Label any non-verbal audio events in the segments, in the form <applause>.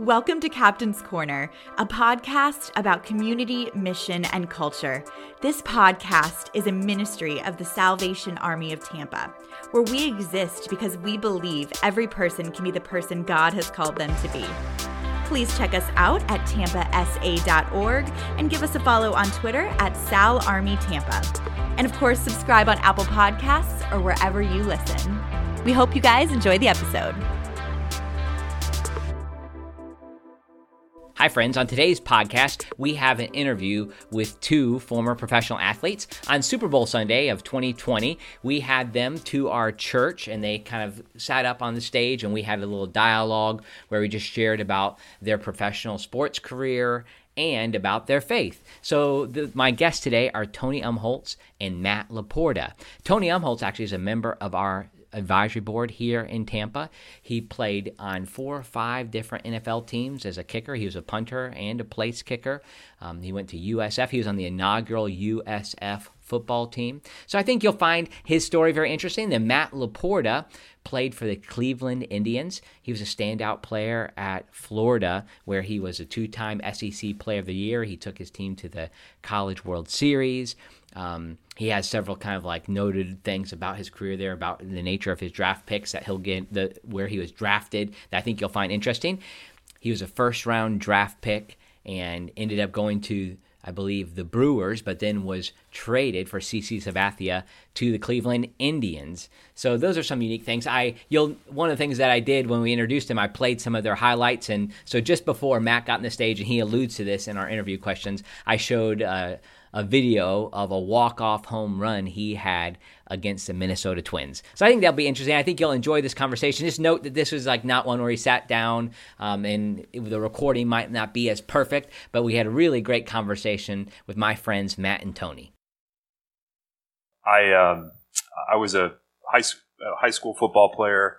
Welcome to Captain's Corner, a podcast about community, mission, and culture. This podcast is a ministry of the Salvation Army of Tampa, where we exist because we believe every person can be the person God has called them to be. Please check us out at tampasa.org and give us a follow on Twitter at Sal Army Tampa. And of course, subscribe on Apple Podcasts or wherever you listen. We hope you guys enjoy the episode. Hi, friends. On today's podcast, we have an interview with two former professional athletes. On Super Bowl Sunday of 2020, we had them to our church and they kind of sat up on the stage and we had a little dialogue where we just shared about their professional sports career and about their faith. So, the, my guests today are Tony Umholtz and Matt Laporta. Tony Umholtz actually is a member of our advisory board here in Tampa. He played on four or five different NFL teams as a kicker. He was a punter and a place kicker. Um, he went to USF. He was on the inaugural USF football team. So I think you'll find his story very interesting. Then Matt Laporta played for the Cleveland Indians. He was a standout player at Florida, where he was a two time SEC Player of the Year. He took his team to the College World Series. Um, he has several kind of like noted things about his career there, about the nature of his draft picks that he'll get, the where he was drafted that I think you'll find interesting. He was a first round draft pick and ended up going to I believe the Brewers, but then was traded for CC Sabathia to the Cleveland Indians. So those are some unique things. I you'll one of the things that I did when we introduced him, I played some of their highlights, and so just before Matt got on the stage, and he alludes to this in our interview questions, I showed. Uh, a video of a walk-off home run he had against the Minnesota Twins. So I think that'll be interesting. I think you'll enjoy this conversation. Just note that this was like not one where he sat down um, and the recording might not be as perfect, but we had a really great conversation with my friends Matt and Tony. I um, I was a high high school football player.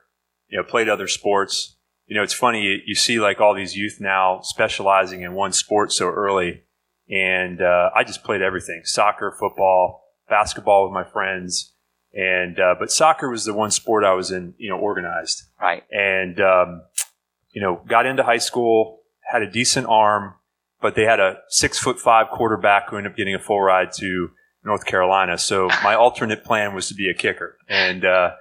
You know, played other sports. You know, it's funny you, you see like all these youth now specializing in one sport so early and uh, I just played everything: soccer, football, basketball with my friends, and uh, but soccer was the one sport I was in, you know, organized. Right. And um, you know, got into high school, had a decent arm, but they had a six foot five quarterback who ended up getting a full ride to North Carolina. So <laughs> my alternate plan was to be a kicker, and uh,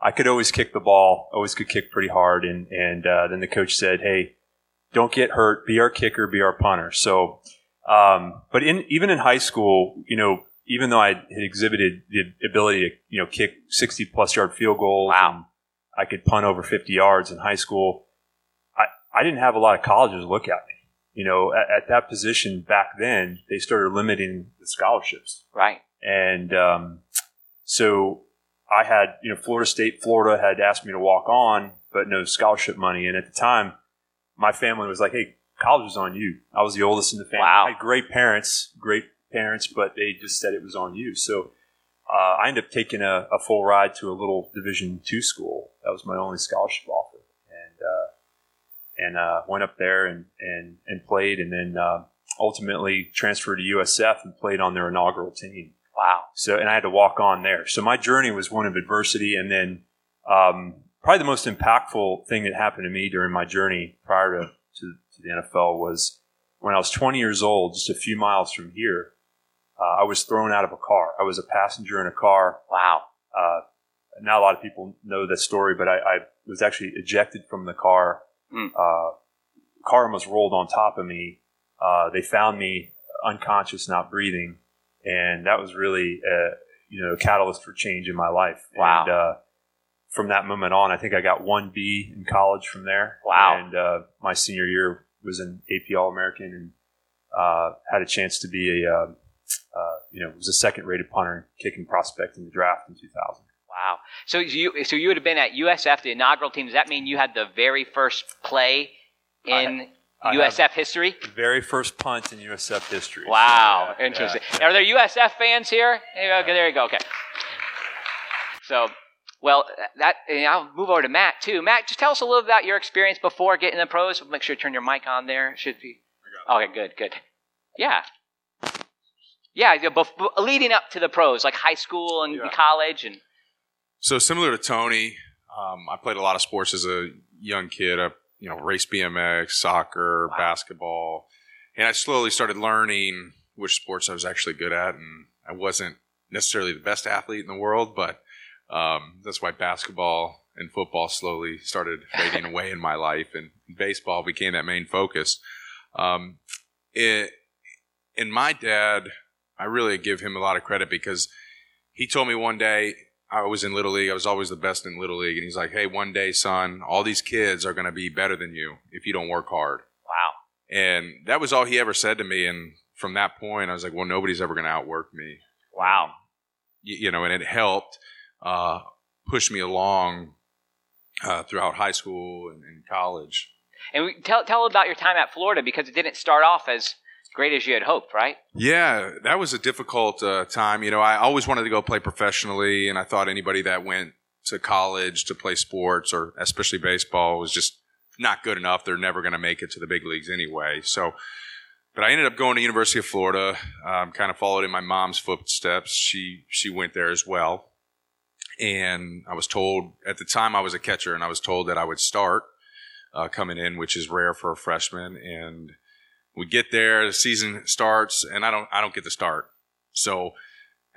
I could always kick the ball, always could kick pretty hard. And and uh, then the coach said, "Hey, don't get hurt. Be our kicker. Be our punter." So um, but in even in high school, you know, even though I had exhibited the ability to you know kick sixty plus yard field goals, wow. I could punt over fifty yards in high school. I I didn't have a lot of colleges look at me. You know, at, at that position back then, they started limiting the scholarships. Right. And um, so I had, you know, Florida State, Florida had asked me to walk on, but no scholarship money. And at the time, my family was like, "Hey, college was on you. I was the oldest in the family. Wow. I had great parents, great parents, but they just said it was on you. So uh, I ended up taking a, a, full ride to a little Division two school. That was my only scholarship offer, and uh, and uh, went up there and and and played, and then uh, ultimately transferred to USF and played on their inaugural team. Wow. So and I had to walk on there. So my journey was one of adversity, and then. Um, probably the most impactful thing that happened to me during my journey prior to, to to the NFL was when I was 20 years old, just a few miles from here. Uh, I was thrown out of a car. I was a passenger in a car. Wow. Uh, not a lot of people know that story, but I, I was actually ejected from the car. Mm. Uh, car almost rolled on top of me. Uh, they found me unconscious, not breathing, and that was really a, you know a catalyst for change in my life. Wow. And, uh, from that moment on, I think I got one B in college from there. Wow. And uh, my senior year was an AP All American and uh, had a chance to be a, uh, uh, you know, was a second rated punter kicking prospect in the draft in 2000. Wow. So you, so you would have been at USF, the inaugural team. Does that mean you had the very first play in I, USF history? Very first punt in USF history. Wow. Yeah, Interesting. Yeah, yeah. Are there USF fans here? Okay, there you go. Okay. So well, that I'll move over to Matt too. Matt, just tell us a little about your experience before getting the pros. Make sure you turn your mic on there. Should be. Okay, good, good. Yeah, yeah. Leading up to the pros, like high school and yeah. college, and so similar to Tony, um, I played a lot of sports as a young kid. I you know, race BMX, soccer, wow. basketball, and I slowly started learning which sports I was actually good at, and I wasn't necessarily the best athlete in the world, but um, that's why basketball and football slowly started <laughs> fading away in my life, and baseball became that main focus. Um, it, and my dad, I really give him a lot of credit because he told me one day I was in Little League. I was always the best in Little League. And he's like, hey, one day, son, all these kids are going to be better than you if you don't work hard. Wow. And that was all he ever said to me. And from that point, I was like, well, nobody's ever going to outwork me. Wow. You, you, know, and it helped uh, push me along uh, throughout high school and, and college. And we, tell, tell about your time at Florida because it didn't start off as great as you had hoped, right? Yeah, that was a difficult uh, time. You know, I always wanted to go play professionally, and I thought anybody that went to college to play sports or especially baseball was just not good enough. They're never going to make it to the big leagues anyway. So, but I ended up going to University of Florida. Um, kind of followed in my mom's footsteps. She she went there as well, and I was told at the time I was a catcher, and I was told that I would start uh, coming in, which is rare for a freshman, and we get there, the season starts, and I don't I don't get to start. So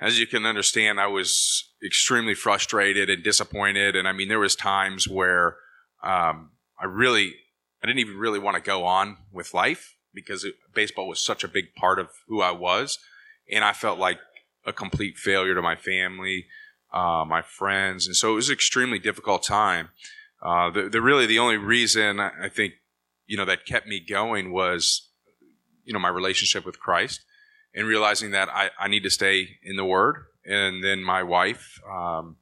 as you can understand, I was extremely frustrated and disappointed. And I mean, there was times where um, I really I didn't even really want to go on with life because it, baseball was such a big part of who I was, and I felt like a complete failure to my family, uh, my friends, and so it was an extremely difficult time. Uh, the, the really the only reason I think you know that kept me going was you know my relationship with Christ and realizing that I, I need to stay in the Word. And then my wife, um,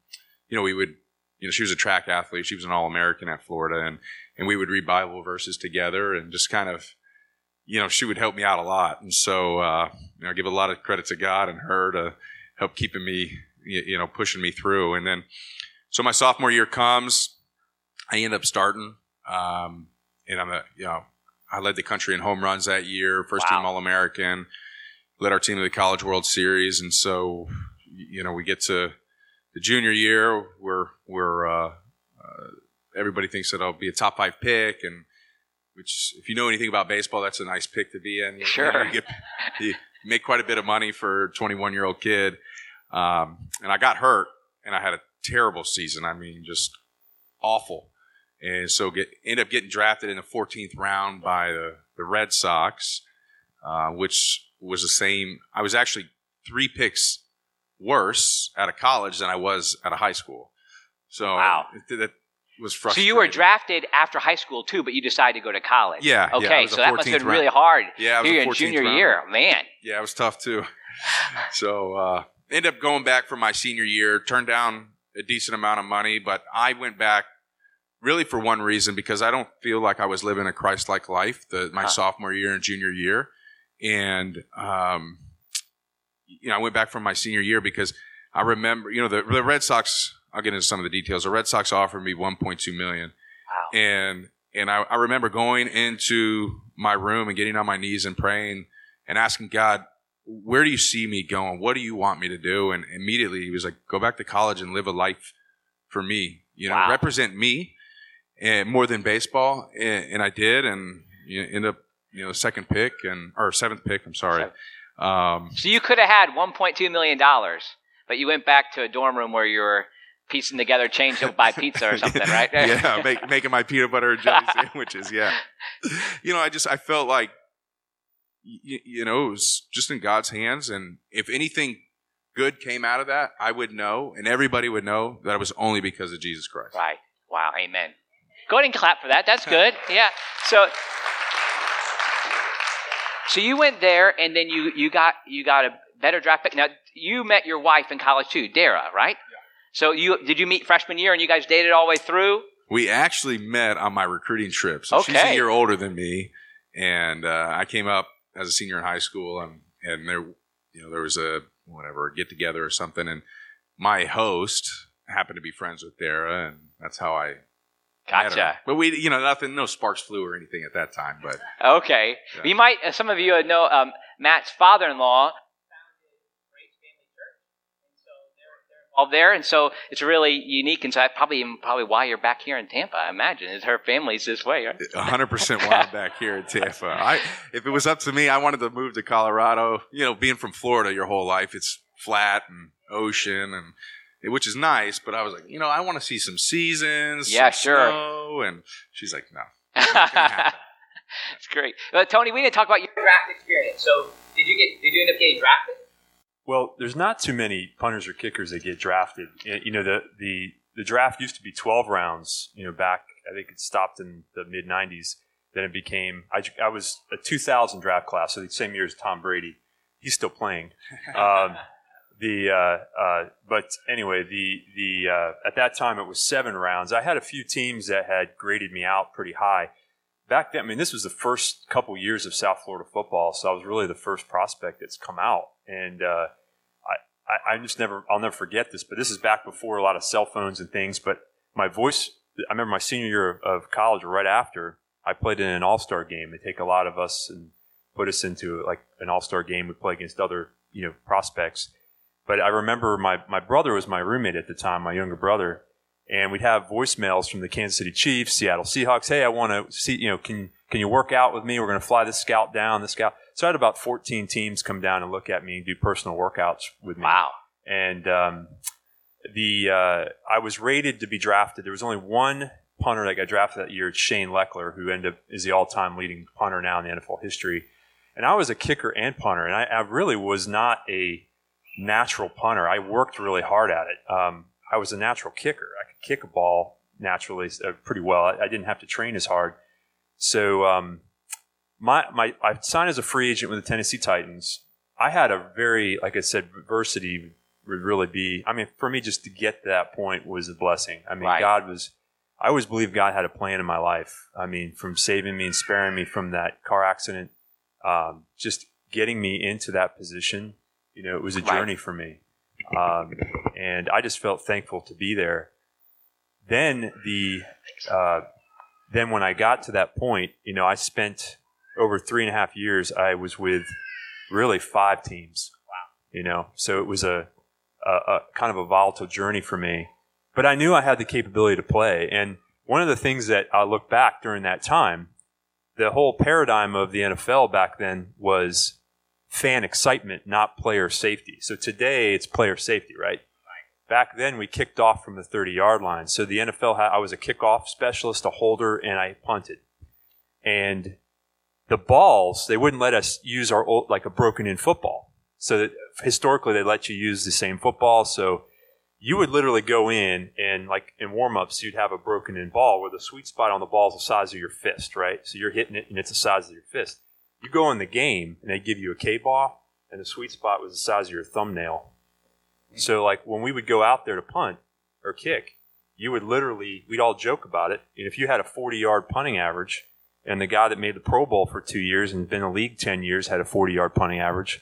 you know, we would, you know, she was a track athlete. She was an All American at Florida, and and we would read Bible verses together and just kind of, you know, she would help me out a lot. And so, uh, you know, I give a lot of credit to God and her to help keeping me, you know, pushing me through. And then, so my sophomore year comes, I end up starting, um, and I'm a, you know, I led the country in home runs that year, first wow. team All American, led our team to the College World Series, and so you know we get to the junior year, we're we're uh, uh, everybody thinks that I'll be a top five pick, and which if you know anything about baseball, that's a nice pick to be in. You, sure, you, get, you make quite a bit of money for a 21 year old kid, um, and I got hurt, and I had a terrible season. I mean, just awful and so get end up getting drafted in the 14th round by the, the Red Sox, uh, which was the same. I was actually three picks worse out of college than I was out of high school. So wow. It, that was frustrating. So you were drafted after high school too, but you decided to go to college. Yeah. Okay, yeah, so that must have been really hard. Yeah, You're in junior round. year, man. Yeah, it was tough too. <laughs> so uh, end up going back for my senior year. Turned down a decent amount of money, but I went back really for one reason because I don't feel like I was living a Christ-like life the, my huh. sophomore year and junior year, and um, you know I went back from my senior year because I remember you know the, the Red Sox. I'll get into some of the details. The Red Sox offered me 1.2 million, wow. and and I, I remember going into my room and getting on my knees and praying and asking God, where do you see me going? What do you want me to do? And immediately he was like, go back to college and live a life for me. You know, wow. represent me and more than baseball, and, and I did, and you know, end up you know second pick and or seventh pick. I'm sorry. Um, so you could have had 1.2 million dollars, but you went back to a dorm room where you were piecing together change to buy pizza or <laughs> something, right? yeah, make, making my peanut butter and jelly <laughs> sandwiches. Yeah, you know, I just I felt like you, you know it was just in God's hands, and if anything good came out of that, I would know, and everybody would know that it was only because of Jesus Christ. Right. Wow. Amen. Go ahead and clap for that. That's good. <laughs> Yeah. So, so you went there, and then you you got you got a better draft pick. Now you met your wife in college too, Dara, right? Yeah. So you did you meet freshman year, and you guys dated all the way through? We actually met on my recruiting trip. So okay. she's a year older than me, and uh, I came up as a senior in high school, and and there, you know, there was a whatever get together or something, and my host happened to be friends with Dara, and that's how I Gotcha. But we, you know, nothing, no sparks flew or anything at that time. But okay, yeah. you might. Uh, some of you know um, Matt's father-in-law involved there, and so it's really unique. And so that's probably probably why you're back here in Tampa. I imagine is her family's this way, right? hundred percent why I'm back here in Tampa. <laughs> I, if it was up to me, I wanted to move to Colorado. You know, being from Florida your whole life, it's flat and ocean and which is nice. But I was like, you know, I want to see some seasons. Yeah, some sure. snow. And she's like, no. <laughs> It's great. But Tony, we didn't talk about your draft experience. So did you get did you end up getting drafted? Well, there's not too many punters or kickers that get drafted. You know, the the the draft used to be 12 rounds. You know, back I think it stopped in the mid 90s. Then it became I, I was a 2000 draft class, so the same year as Tom Brady. He's still playing. <laughs> Um, the uh, uh, but anyway, the the uh, at that time it was seven rounds. I had a few teams that had graded me out pretty high. Back then, I mean, this was the first couple years of South Florida football, so I was really the first prospect that's come out, and uh, I, I, just never, I'll never forget this. But this is back before a lot of cell phones and things. But my voice, I remember my senior year of college, right after, I played in an All Star game. They take a lot of us and put us into like an All Star game. We play against other, you know, prospects but I remember my, my brother was my roommate at the time, my younger brother, and we'd have voicemails from the Kansas City Chiefs, Seattle Seahawks. Hey, I want to see, you know, can can you work out with me? We're going to fly this scout down, the scout. So I had about 14 teams come down and look at me and do personal workouts with me. Wow. And um, the uh, I was rated to be drafted. There was only one punter that got drafted that year. It's Shane Lechler, who ended up is the all-time leading punter now in the NFL history. And I was a kicker and punter, and I, I really was not a natural punter. I worked really hard at it. Um, I was a natural kicker. I could kick a ball naturally uh, pretty well. I, I, didn't have to train as hard. So um, my my I signed as a free agent with the Tennessee Titans. I had a very, like I said, adversity would really be. I mean, for me, just to get to that point was a blessing. I mean, Right. God was. I always believed God had a plan in my life. I mean, from saving me and sparing me from that car accident, um, just getting me into that position. You know, it was a Right. journey for me, um, and I just felt thankful to be there. Then the uh, then when I got to that point, you know, I spent over three and a half years. I was with really five teams. Wow. You know, so it was a, a, a kind of a volatile journey for me. But I knew I had the capability to play. And one of the things that I look back during that time, the whole paradigm of the NFL back then was fan excitement, not player safety. So today it's player safety, right? Back then we kicked off from the 30 yard line. So the NFL had, I was a kickoff specialist, a holder, and I punted. And the balls, they wouldn't let us use our old, like a broken in football. So that historically they let you use the same football. So you would literally go in and like in warmups, you'd have a broken in ball where the sweet spot on the ball is the size of your fist, right? So you're hitting it and it's the size of your fist. You go in the game and they give you a K ball and the sweet spot was the size of your thumbnail. So like when we would go out there to punt or kick, you would literally, we'd all joke about it. And if you had a 40 yard punting average and the guy that made the Pro Bowl for two years and been in the league 10 years had a 40 yard punting average,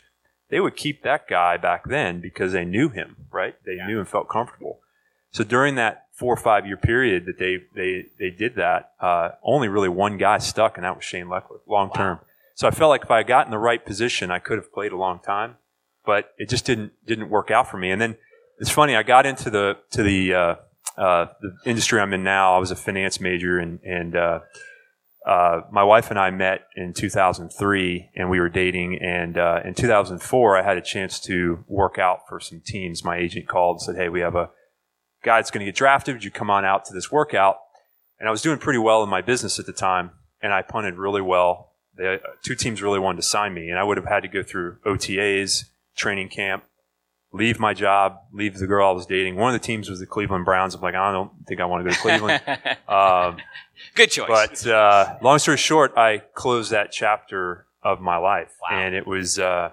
they would keep that guy back then because they knew him, right? They knew and felt comfortable. So during that four or five year period that they, they, they did that, uh, only really one guy stuck, and that was Shane Lechler, long term. So I felt like if I got in the right position, I could have played a long time, but it just didn't didn't work out for me. And then it's funny, I got into the to the uh, uh, the industry I'm in now. I was a finance major, and and uh, uh, my wife and I met in 2003, and we were dating. And uh, in 2004, I had a chance to work out for some teams. My agent called and said, "Hey, we have a guy that's going to get drafted. Would you come on out to this workout?" And I was doing pretty well in my business at the time, and I punted really well. The two teams really wanted to sign me, and I would have had to go through OTAs, training camp, leave my job, leave the girl I was dating. One of the teams was the Cleveland Browns. I'm like, I don't think I want to go to Cleveland. <laughs> um, Good choice. but uh, long story short, I closed that chapter of my life, Wow. and it was, uh,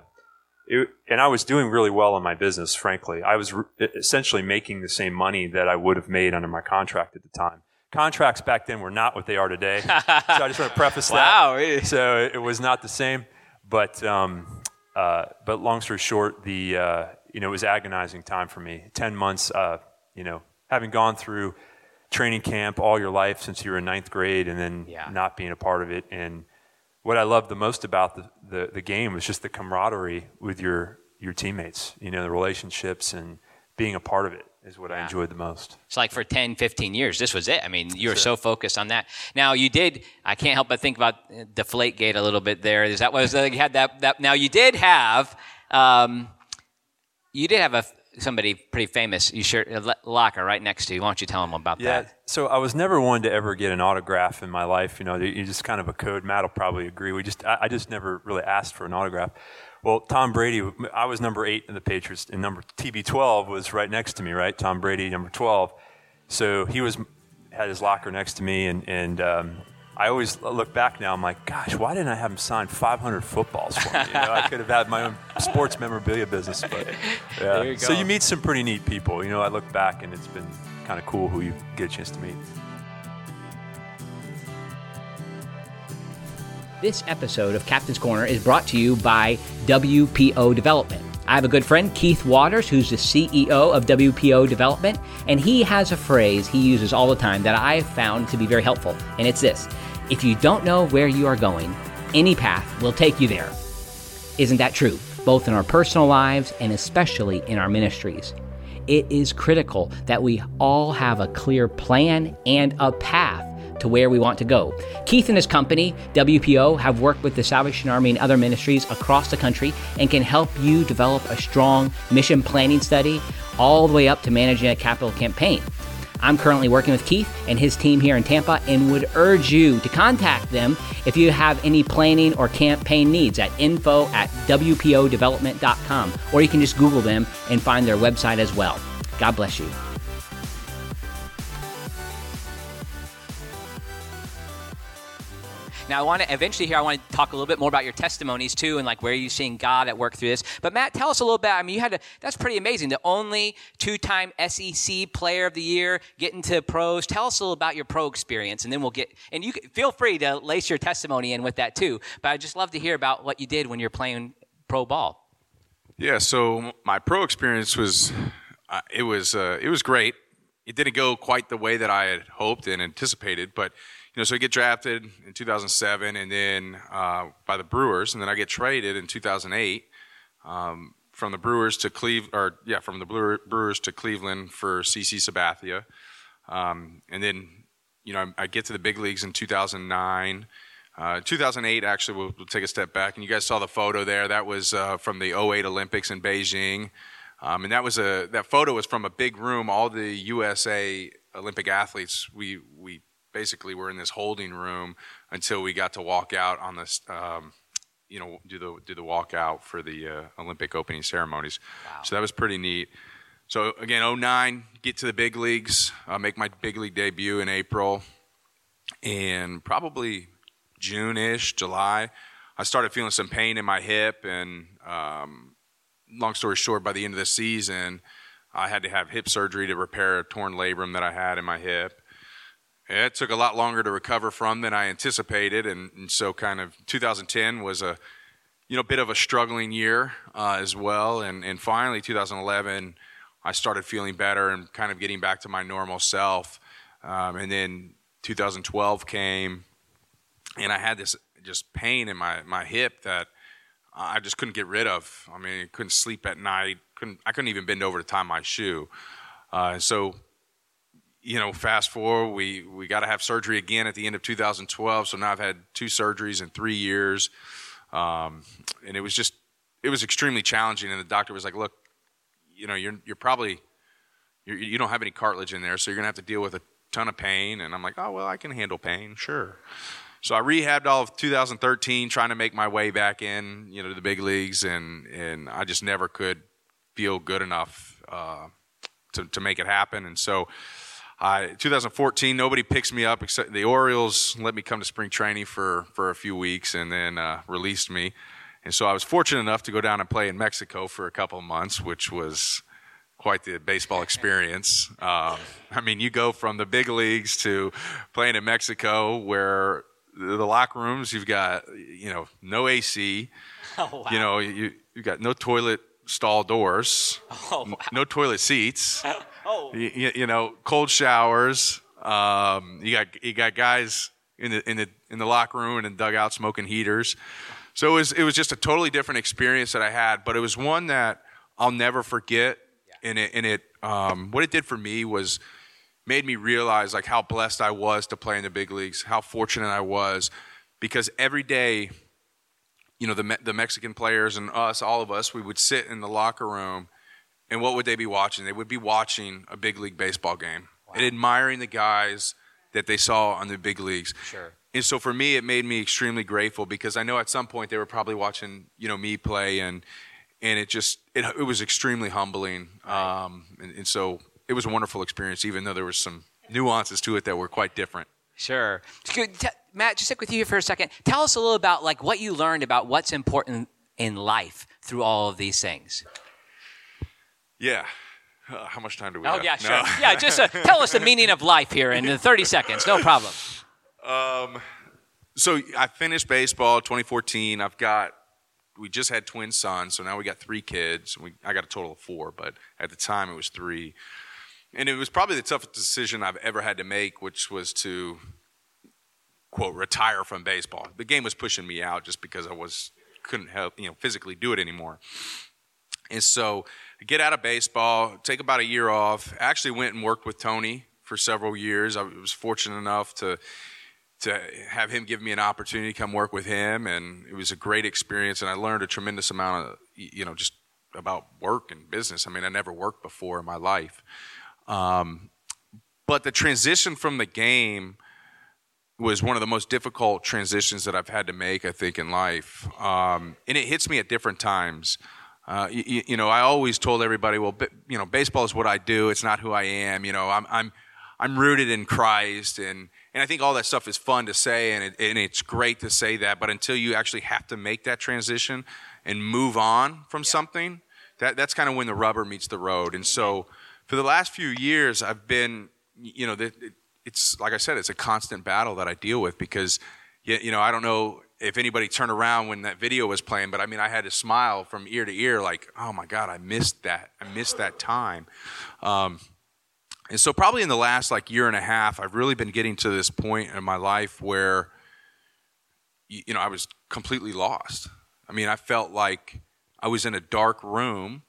it, and I was doing really well in my business. Frankly, I was re- essentially making the same money that I would have made under my contract at the time. Contracts back then were not what they are today, <laughs> so I just want to preface that. wow. really? So it was not the same, but um, uh, but long story short, the uh, you know it was agonizing time for me. Ten months, uh, you know, having gone through training camp all your life since you were in ninth grade, and then Yeah. not being a part of it. And what I loved the most about the, the, the game was just the camaraderie with your your teammates. You know, the relationships and being a part of it is what I enjoyed the most. It's like for 10, 15 years, this was it. I mean, you were so focused on that. Now, you did, I can't help but think about uh, Deflate Gate a little bit there. Is that was, uh, you had that, that, now you did have, um, you did have a, somebody pretty famous, you sure, a locker right next to you. Why don't you tell them about Yeah. that? So I was never one to ever get an autograph in my life. You know, you just kind of a code. Matt will probably agree. We just, I, I just never really asked for an autograph. Well, Tom Brady, I was number eight in the Patriots, and number TB12 was right next to me, right? Tom Brady, number 12. So he was had his locker next to me, and and um, I always look back now. I'm like, gosh, why didn't I have him sign 500 footballs for me? You know, I could have had my own sports memorabilia business. But <laughs> yeah. You So you meet some pretty neat people. You know, I look back, and it's been kind of cool who you get a chance to meet. This episode of Captain's Corner is brought to you by WPO Development. I have a good friend, Keith Waters, who's the CEO of WPO Development, and he has a phrase he uses all the time that I have found to be very helpful, and it's this If you don't know where you are going, any path will take you there. Isn't that true? Both in our personal lives and especially in our ministries. It is critical that we all have a clear plan and a path to where we want to go. Keith and his company, WPO, have worked with the Salvation Army and other ministries across the country and can help you develop a strong mission planning study all the way up to managing a capital campaign. I'm currently working with Keith and his team here in Tampa and would urge you to contact them if you have any planning or campaign needs at info at WPOdevelopment.com or you can just Google them and find their website as well. God bless you. Now, I want to eventually here. I want to talk a little bit more about your testimonies too, and like where you're seeing God at work through this. But Matt, tell us a little bit. I mean, you had a, that's pretty amazing. The only two-time SEC Player of the Year, getting to pros. Tell us a little about your pro experience, and then we'll get. And you feel free to lace your testimony in with that too. But I'd just love to hear about what you did when you're playing pro ball. Yeah, so my pro experience was uh, it was uh, it was great. It didn't go quite the way that I had hoped and anticipated, but you know, so I get drafted in 2007, and then uh, by the Brewers, and then I get traded in 2008 um, from the Brewers to Cleve, or yeah, from the Brewers to Cleveland for CC Sabathia, um, and then you know I, I get to the big leagues in 2009. Uh, 2008, actually, we'll, we'll take a step back, and you guys saw the photo there. That was uh, from the 08 Olympics in Beijing, um, and that was a that photo was from a big room. All the USA Olympic athletes, we we basically we were in this holding room until we got to walk out on this, um, you know, do the do the walkout for the uh, Olympic opening ceremonies. So that was pretty neat. So again, 09, get to the big leagues, uh, make my big league debut in April, and probably June-ish, July, I started feeling some pain in my hip, and um, long story short, by the end of the season, I had to have hip surgery to repair a torn labrum that I had in my hip. It took a lot longer to recover from than I anticipated, and, and so kind of 2010 was a you know bit of a struggling year uh, as well, and and finally 2011 I started feeling better and kind of getting back to my normal self, um, and then 2012 came, and I had this just pain in my my hip that I just couldn't get rid of. I mean, I couldn't sleep at night. Couldn't I couldn't even bend over to tie my shoe. Uh, so, you know, fast forward, we we got to have surgery again at the end of 2012. So now I've had two surgeries in three years, um, and it was just it was extremely challenging. And the doctor was like, "Look, you know, you're you're probably you're, you don't have any cartilage in there, so you're gonna have to deal with a ton of pain." And I'm like, "Oh well, I can handle pain, sure." So I rehabbed all of 2013, trying to make my way back in, you know, to the big leagues, and and I just never could feel good enough uh, to to make it happen. And so, I 2014, nobody picks me up except the Orioles let me come to spring training for for a few weeks, and then uh, released me. And so I was fortunate enough to go down and play in Mexico for a couple of months, which was quite the baseball <laughs> experience. Um, I mean, you go from the big leagues to playing in Mexico, where the the locker rooms you've got you know no AC, <laughs> Oh, wow. you know you you've got no toilet stall doors, <laughs> Oh, n- no toilet seats, <laughs> oh. you, you- know cold showers. Um, you got you got guys in the in the in the locker room and in dugout smoking heaters. So it was it was just a totally different experience that I had, but it was one that I'll never forget. And it, and it um, what it did for me was made me realize like how blessed I was to play in the big leagues, how fortunate I was, because every day, you know, the the Mexican players and us, all of us, we would sit in the locker room, and what would they be watching? They would be watching a big league baseball game wow. and admiring the guys that they saw on the big leagues. Sure. And so for me, it made me extremely grateful because I know at some point they were probably watching, you know, me play, and and it just it, it was extremely humbling. Right. Um, and, and so it was a wonderful experience, even though there was some nuances to it that were quite different. Sure. Matt, just stick with you for a second. Tell us a little about like what you learned about what's important in life through all of these things. Yeah. Uh, how much time do we oh, have? Oh, yeah, sure. No. <laughs> yeah, just uh, tell us the meaning of life here in 30 seconds. No problem. Um, so I finished baseball 2014. I've got, we just had twin sons, so now we got three kids. We, I got a total of four, but at the time it was three. And it was probably the toughest decision I've ever had to make, which was to, quote, retire from baseball. The game was pushing me out just because I was, couldn't help, you know, physically do it anymore. And so get out of baseball, take about a year off. Actually went and worked with Tony for several years. I was fortunate enough to to have him give me an opportunity to come work with him, and it was a great experience. And I learned a tremendous amount of you know just about work and business. I mean, I never worked before in my life. Um, but the transition from the game was one of the most difficult transitions that I've had to make, I think, in life. Um, and it hits me at different times. Uh, you, you, know, I always told everybody, well, you know, baseball is what I do. It's not who I am. You know, I'm, I'm, I'm rooted in Christ, and and I think all that stuff is fun to say, and it, and it's great to say that. But until you actually have to make that transition and move on from yeah. something, that that's kind of when the rubber meets the road. And so, for the last few years, I've been, you know, it's like I said, it's a constant battle that I deal with because, you know, I don't know if anybody turned around when that video was playing, but I mean, I had to smile from ear to ear, like, oh my God, I missed that. I missed that time. Um, and so, probably in the last like year and a half, I've really been getting to this point in my life where, you know, I was completely lost. I mean, I felt like I was in a dark room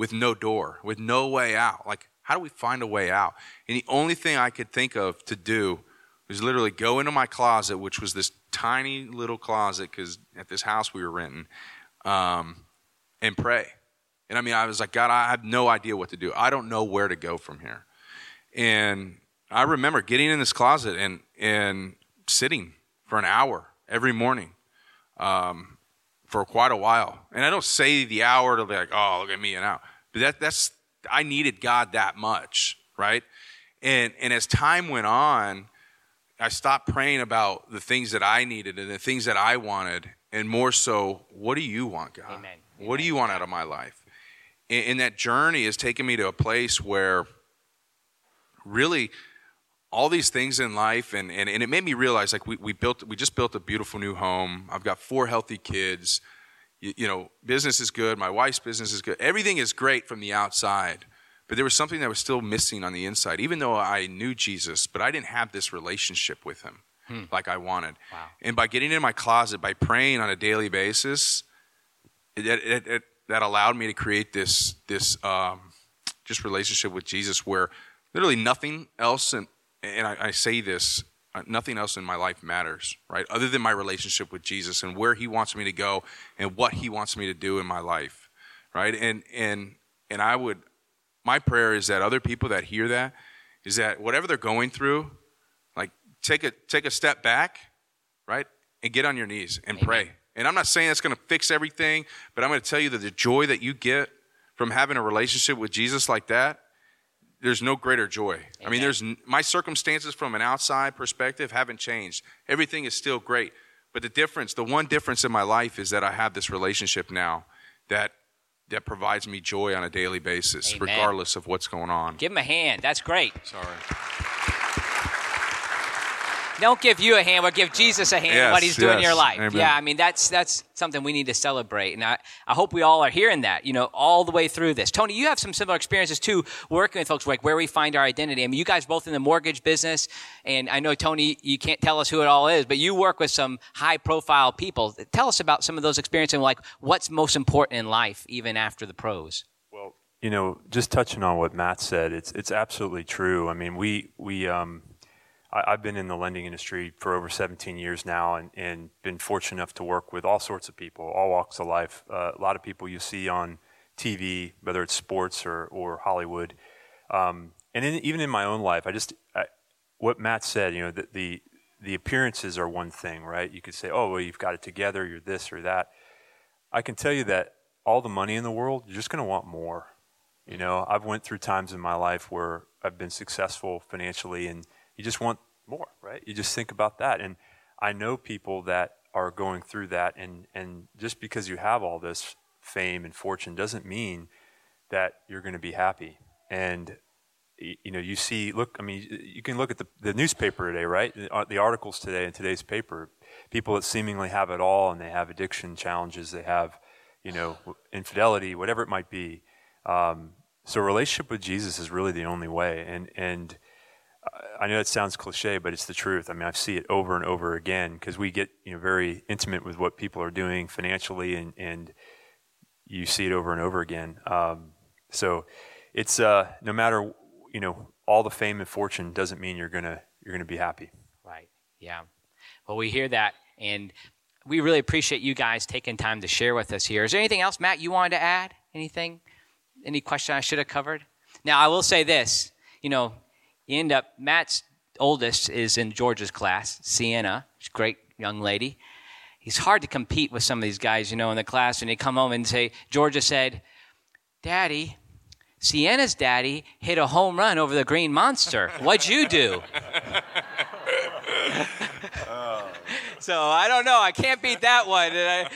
with no door, with no way out. Like, how do we find a way out? And the only thing I could think of to do was literally go into my closet, which was this tiny little closet because at this house we were renting, um, and pray. And I mean, I was like, God, I have no idea what to do. I don't know where to go from here. And I remember getting in this closet and, and sitting for an hour every morning um, for quite a while. And I don't say the hour to be like, oh, look at me and out. But that, that's, I needed God that much, right? And, and as time went on, I stopped praying about the things that I needed and the things that I wanted, and more so, what do you want, God? Amen. What do you want out of my life? And, and that journey has taken me to a place where really all these things in life and, and, and it made me realize like we, we built we just built a beautiful new home i've got four healthy kids you, you, know business is good my wife's business is good everything is great from the outside but there was something that was still missing on the inside, even though I knew Jesus, but I didn't have this relationship with him hmm. like I wanted. Wow. And by getting in my closet, by praying on a daily basis, it, it, it, that allowed me to create this, this um, just relationship with Jesus where literally nothing else, in, and I, I say this, uh, nothing else in my life matters, right? Other than my relationship with Jesus and where He wants me to go and what He wants me to do in my life, right? And and and I would my prayer is that other people that hear that is that whatever they're going through, like take a take a step back, right, and get on your knees and Amen. pray. And I'm not saying that's going to fix everything, but I'm going to tell you that the joy that you get from having a relationship with Jesus like that, there's no greater joy. Amen. I mean, there's my circumstances from an outside perspective haven't changed. Everything is still great, but the difference, the one difference in my life is that I have this relationship now that that provides me joy on a daily basis, Amen. regardless of what's going on. Give him a hand. That's great. Sorry. Don't give you a hand, but give Jesus a hand yes, what he's doing yes. in your life. Amen. Yeah, I mean that's that's something we need to celebrate. And I, I hope we all are hearing that, you know, all the way through this. Tony, you have some similar experiences too, working with folks like where we find our identity. I mean, you guys both in the mortgage business, and I know Tony, you can't tell us who it all is, but you work with some high profile people. Tell us about some of those experiences and like what's most important in life, even after the pros. Well, you know, just touching on what Matt said, it's it's absolutely true. I mean, we we um, I, have been in the lending industry for over 17 years now, and, and been fortunate enough to work with all sorts of people, all walks of life. Uh, a lot of people you see on TV, whether it's sports or or Hollywood, um, and in, even in my own life, I just I, what Matt said, you know, the, the the appearances are one thing, right? You could say, oh, well, you've got it together, you're this or that. I can tell you that all the money in the world, you're just going to want more. You know, I've went through times in my life where I've been successful financially, and you just want more, right? You just think about that, and I know people that are going through that, and and just because you have all this fame and fortune doesn't mean that you're going to be happy. And you know, you see, look, I mean, you can look at the, the newspaper today, right? The, uh, the articles today in today's paper. People that seemingly have it all and they have addiction challenges, they have you know, infidelity, whatever it might be. Um, so relationship with Jesus is really the only way. And and I know it sounds cliche, but it's the truth. I mean, I see it over and over again because we get you know very intimate with what people are doing financially, and and you see it over and over again. Um, so it's uh, no matter you know all the fame and fortune doesn't mean you're gonna you're gonna be happy. Right. Yeah. Well, we hear that, and we really appreciate you guys taking time to share with us here. Is there anything else, Matt, you wanted to add? Anything? Any question I should have covered? Now, I will say this. You know, you end up, Matt's oldest is in George's class, Sienna. She's a great young lady. He's hard to compete with some of these guys, you know, in the class. And they come home and say, Georgia said, Daddy, Sienna's daddy hit a home run over the green monster. What'd you do? <laughs> so I don't know. I can't beat that one. I,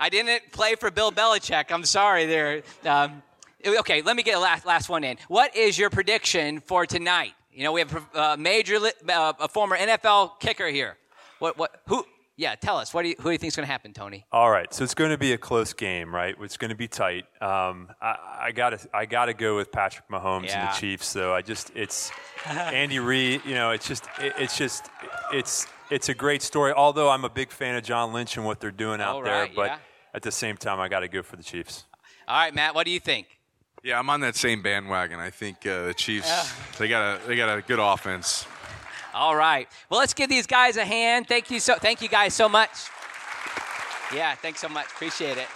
I didn't play for Bill Belichick. I'm sorry there. Um, okay, let me get a last, last one in. What is your prediction for tonight? You know, we have a uh, major, uh, a former NFL kicker here. What, what, who, yeah, tell us. What do you, who do you think is going to happen, Tony? All right, so it's going to be a close game, right? It's going to be tight. Um, I got to I got to go with Patrick Mahomes yeah. and the Chiefs. So I just it's <laughs> Andy Reid. You know, it's just it, it's just it's it's a great story. Although I'm a big fan of John Lynch and what they're doing out there, but yeah. at the same time, I got to go for the Chiefs. All right, Matt, what do you think? Yeah, I'm on that same bandwagon. I think uh, the Chiefs yeah. they got a they got a good offense. All right. Well, let's give these guys a hand. Thank you so thank you guys so much. Yeah, thanks so much. Appreciate it.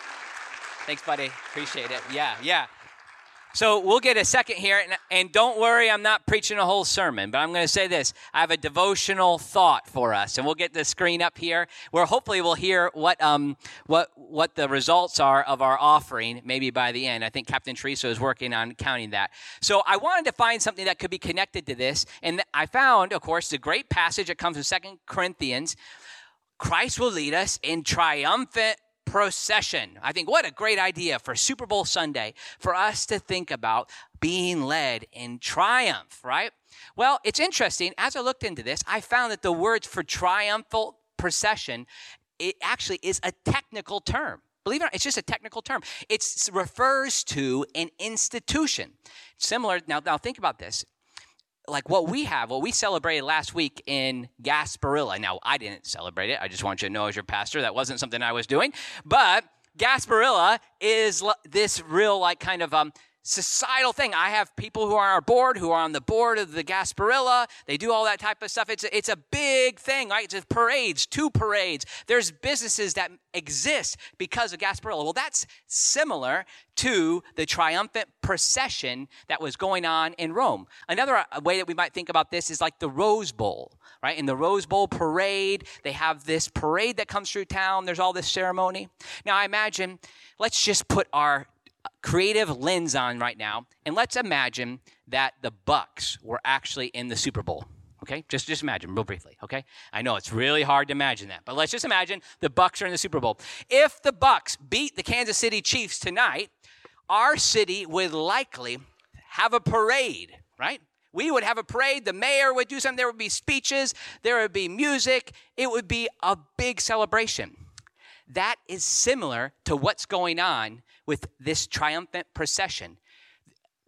Thanks, buddy. Appreciate it. Yeah, yeah. So we'll get a second here, and, and, don't worry, I'm not preaching a whole sermon, but I'm going to say this. I have a devotional thought for us, and we'll get the screen up here, where hopefully we'll hear what um what what the results are of our offering, maybe by the end. I think Captain Teresa is working on counting that. So I wanted to find something that could be connected to this, and I found, of course, the great passage that comes from Second Corinthians. Christ will lead us in triumphant procession. I think what a great idea for Super Bowl Sunday for us to think about being led in triumph, right? Well, it's interesting. As I looked into this, I found that the words for triumphal procession, it actually is a technical term. Believe it or not, it's just a technical term. It refers to an institution. Similar, now, now think about this like what we have, what we celebrated last week in Gasparilla. Now, I didn't celebrate it. I just want you to know as your pastor, that wasn't something I was doing. But Gasparilla is this real, like, kind of um, societal thing. I have people who are on our board who are on the board of the Gasparilla. They do all that type of stuff. It's a, it's a big thing, right? It's parades, two parades. There's businesses that exist because of Gasparilla. Well, that's similar to the triumphant procession that was going on in Rome. Another uh, way that we might think about this is like the Rose Bowl, right? In the Rose Bowl parade, they have this parade that comes through town. There's all this ceremony. Now, I imagine, let's just put our creative lens on right now, and let's imagine that the Bucs were actually in the Super Bowl. Okay, just just imagine real briefly. Okay, I know it's really hard to imagine that, but let's just imagine the Bucs are in the Super Bowl. If the Bucs beat the Kansas City Chiefs tonight, our city would likely have a parade, right? We would have a parade. The mayor would do something. There would be speeches. There would be music. It would be a big celebration. That is similar to what's going on with this triumphant procession.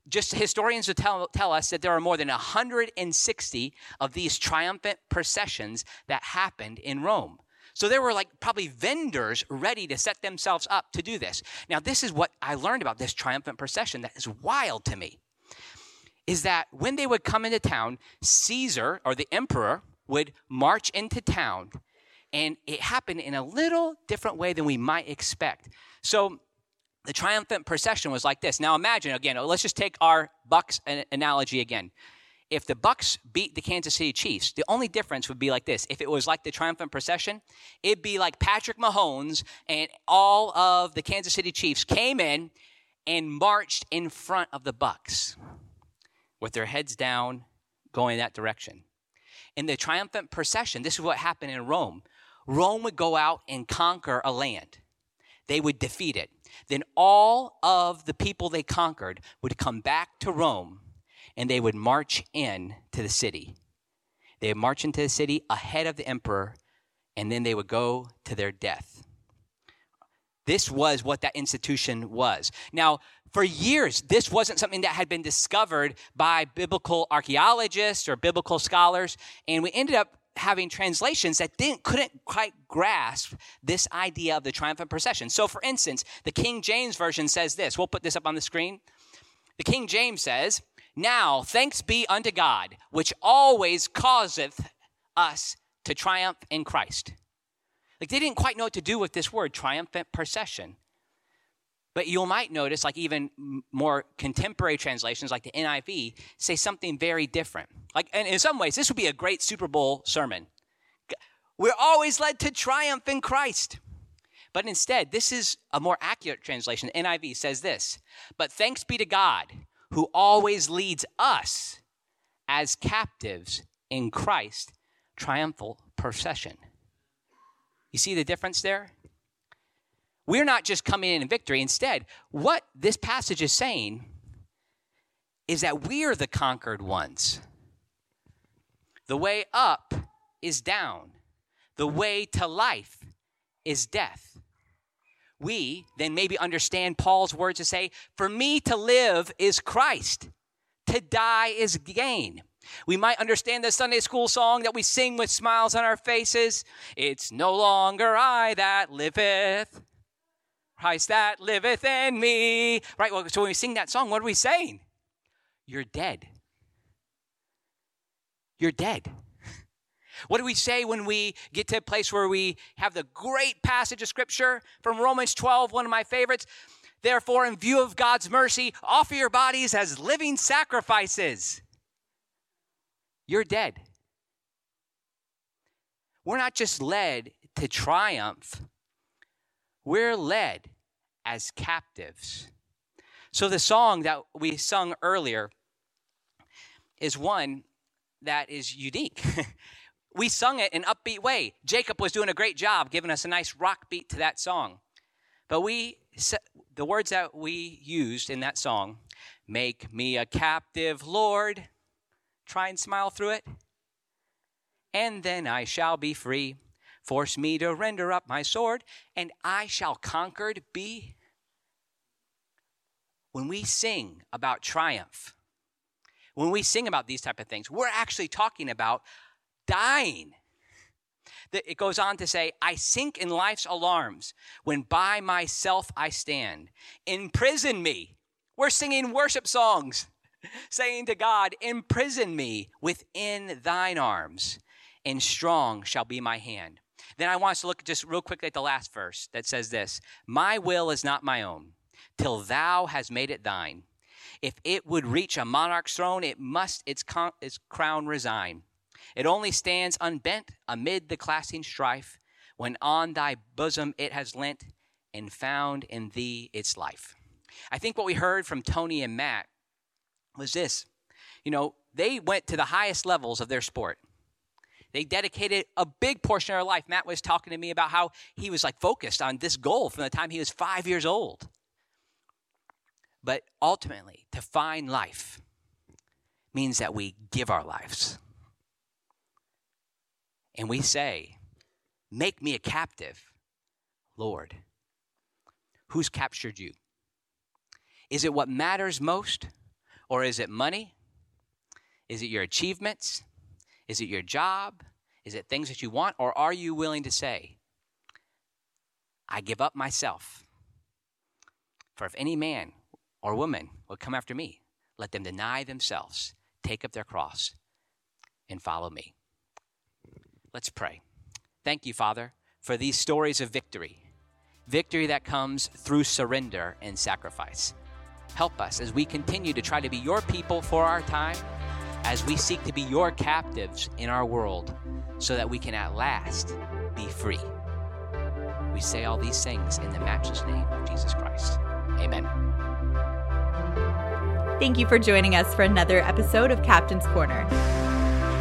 Just historians will tell, tell us that there are more than 160 of these triumphant processions that happened in Rome. So there were like probably vendors ready to set themselves up to do this. Now, this is what I learned about this triumphant procession that is wild to me. Is that when they would come into town, Caesar or the emperor would march into town, and it happened in a little different way than we might expect. So the triumphant procession was like this. Now imagine again, let's just take our Bucs analogy again if the Bucs beat the Kansas City Chiefs, the only difference would be like this. If it was like the triumphant procession, it'd be like Patrick Mahomes and all of the Kansas City Chiefs came in and marched in front of the Bucs with their heads down going that direction. In the triumphant procession, this is what happened in Rome. Rome would go out and conquer a land. They would defeat it. Then all of the people they conquered would come back to Rome and they would march in to the city. They would march into the city ahead of the emperor, and then they would go to their death. This was what that institution was. Now, for years, this wasn't something that had been discovered by biblical archaeologists or biblical scholars, and we ended up having translations that didn't couldn't quite grasp this idea of the triumphant procession. So for instance, the King James version says this. We'll put this up on the screen. The King James says, now, thanks be unto God, which always causeth us to triumph in Christ. Like they didn't quite know what to do with this word, triumphant procession. But you might notice, like even more contemporary translations, like the NIV, say something very different. Like, and in some ways, this would be a great Super Bowl sermon. We're always led to triumph in Christ. But instead, this is a more accurate translation. The NIV says this But thanks be to God who always leads us as captives in Christ triumphal procession. You see the difference there? We're not just coming in in victory. Instead, what this passage is saying is that we're the conquered ones. The way up is down, the way to life is death we then maybe understand Paul's words to say, For me to live is Christ, to die is gain. We might understand the Sunday school song that we sing with smiles on our faces. It's no longer I that liveth, Christ that liveth in me. Right? Well, so when we sing that song, what are we saying? You're dead. You're dead. <laughs> What do we say when we get to a place where we have the great passage of scripture from Romans 12, one of my favorites? Therefore, in view of God's mercy, offer your bodies as living sacrifices. You're dead. We're not just led to triumph, we're led as captives. So, the song that we sung earlier is one that is unique. <laughs> we sung it in upbeat way. Jacob was doing a great job giving us a nice rock beat to that song. But we the words that we used in that song, make me a captive, Lord. Try and smile through it. And then I shall be free. Force me to render up my sword, and I shall conquered be. When we sing about triumph, when we sing about these type of things, we're actually talking about dying. It goes on to say, I sink in life's alarms when by myself I stand. Imprison me. We're singing worship songs, <laughs> saying to God, Imprison me within thine arms, and strong shall be my hand. Then I want us to look just real quickly at the last verse that says this My will is not my own, till thou hast made it thine. If it would reach a monarch's throne, it must its, con- its crown resign. It only stands unbent amid the clashing strife when on thy bosom it has lent and found in thee its life. I think what we heard from Tony and Matt was this. You know, they went to the highest levels of their sport. They dedicated a big portion of their life. Matt was talking to me about how he was like focused on this goal from the time he was five years old. But ultimately, to find life means that we give our lives and we say, Make me a captive, Lord. Who's captured you? Is it what matters most? Or is it money? Is it your achievements? Is it your job? Is it things that you want? Or are you willing to say, I give up myself. For if any man or woman would come after me, let them deny themselves, take up their cross, and follow me. Let's pray. Thank you, Father, for these stories of victory victory that comes through surrender and sacrifice. Help us as we continue to try to be your people for our time, as we seek to be your captives in our world, so that we can at last be free. We say all these things in the matchless name of Jesus Christ. Amen. Thank you for joining us for another episode of Captain's Corner.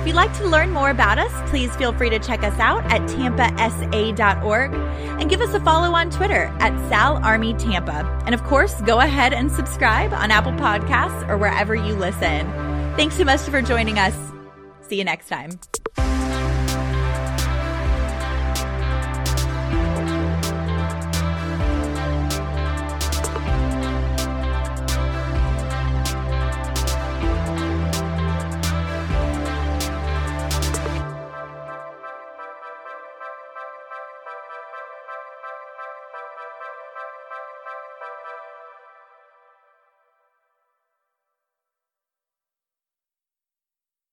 If you'd like to learn more about us, please feel free to check us out at tampasa.org and give us a follow on Twitter at SalArmyTampa. And of course, go ahead and subscribe on Apple Podcasts or wherever you listen. Thanks so much for joining us. See you next time.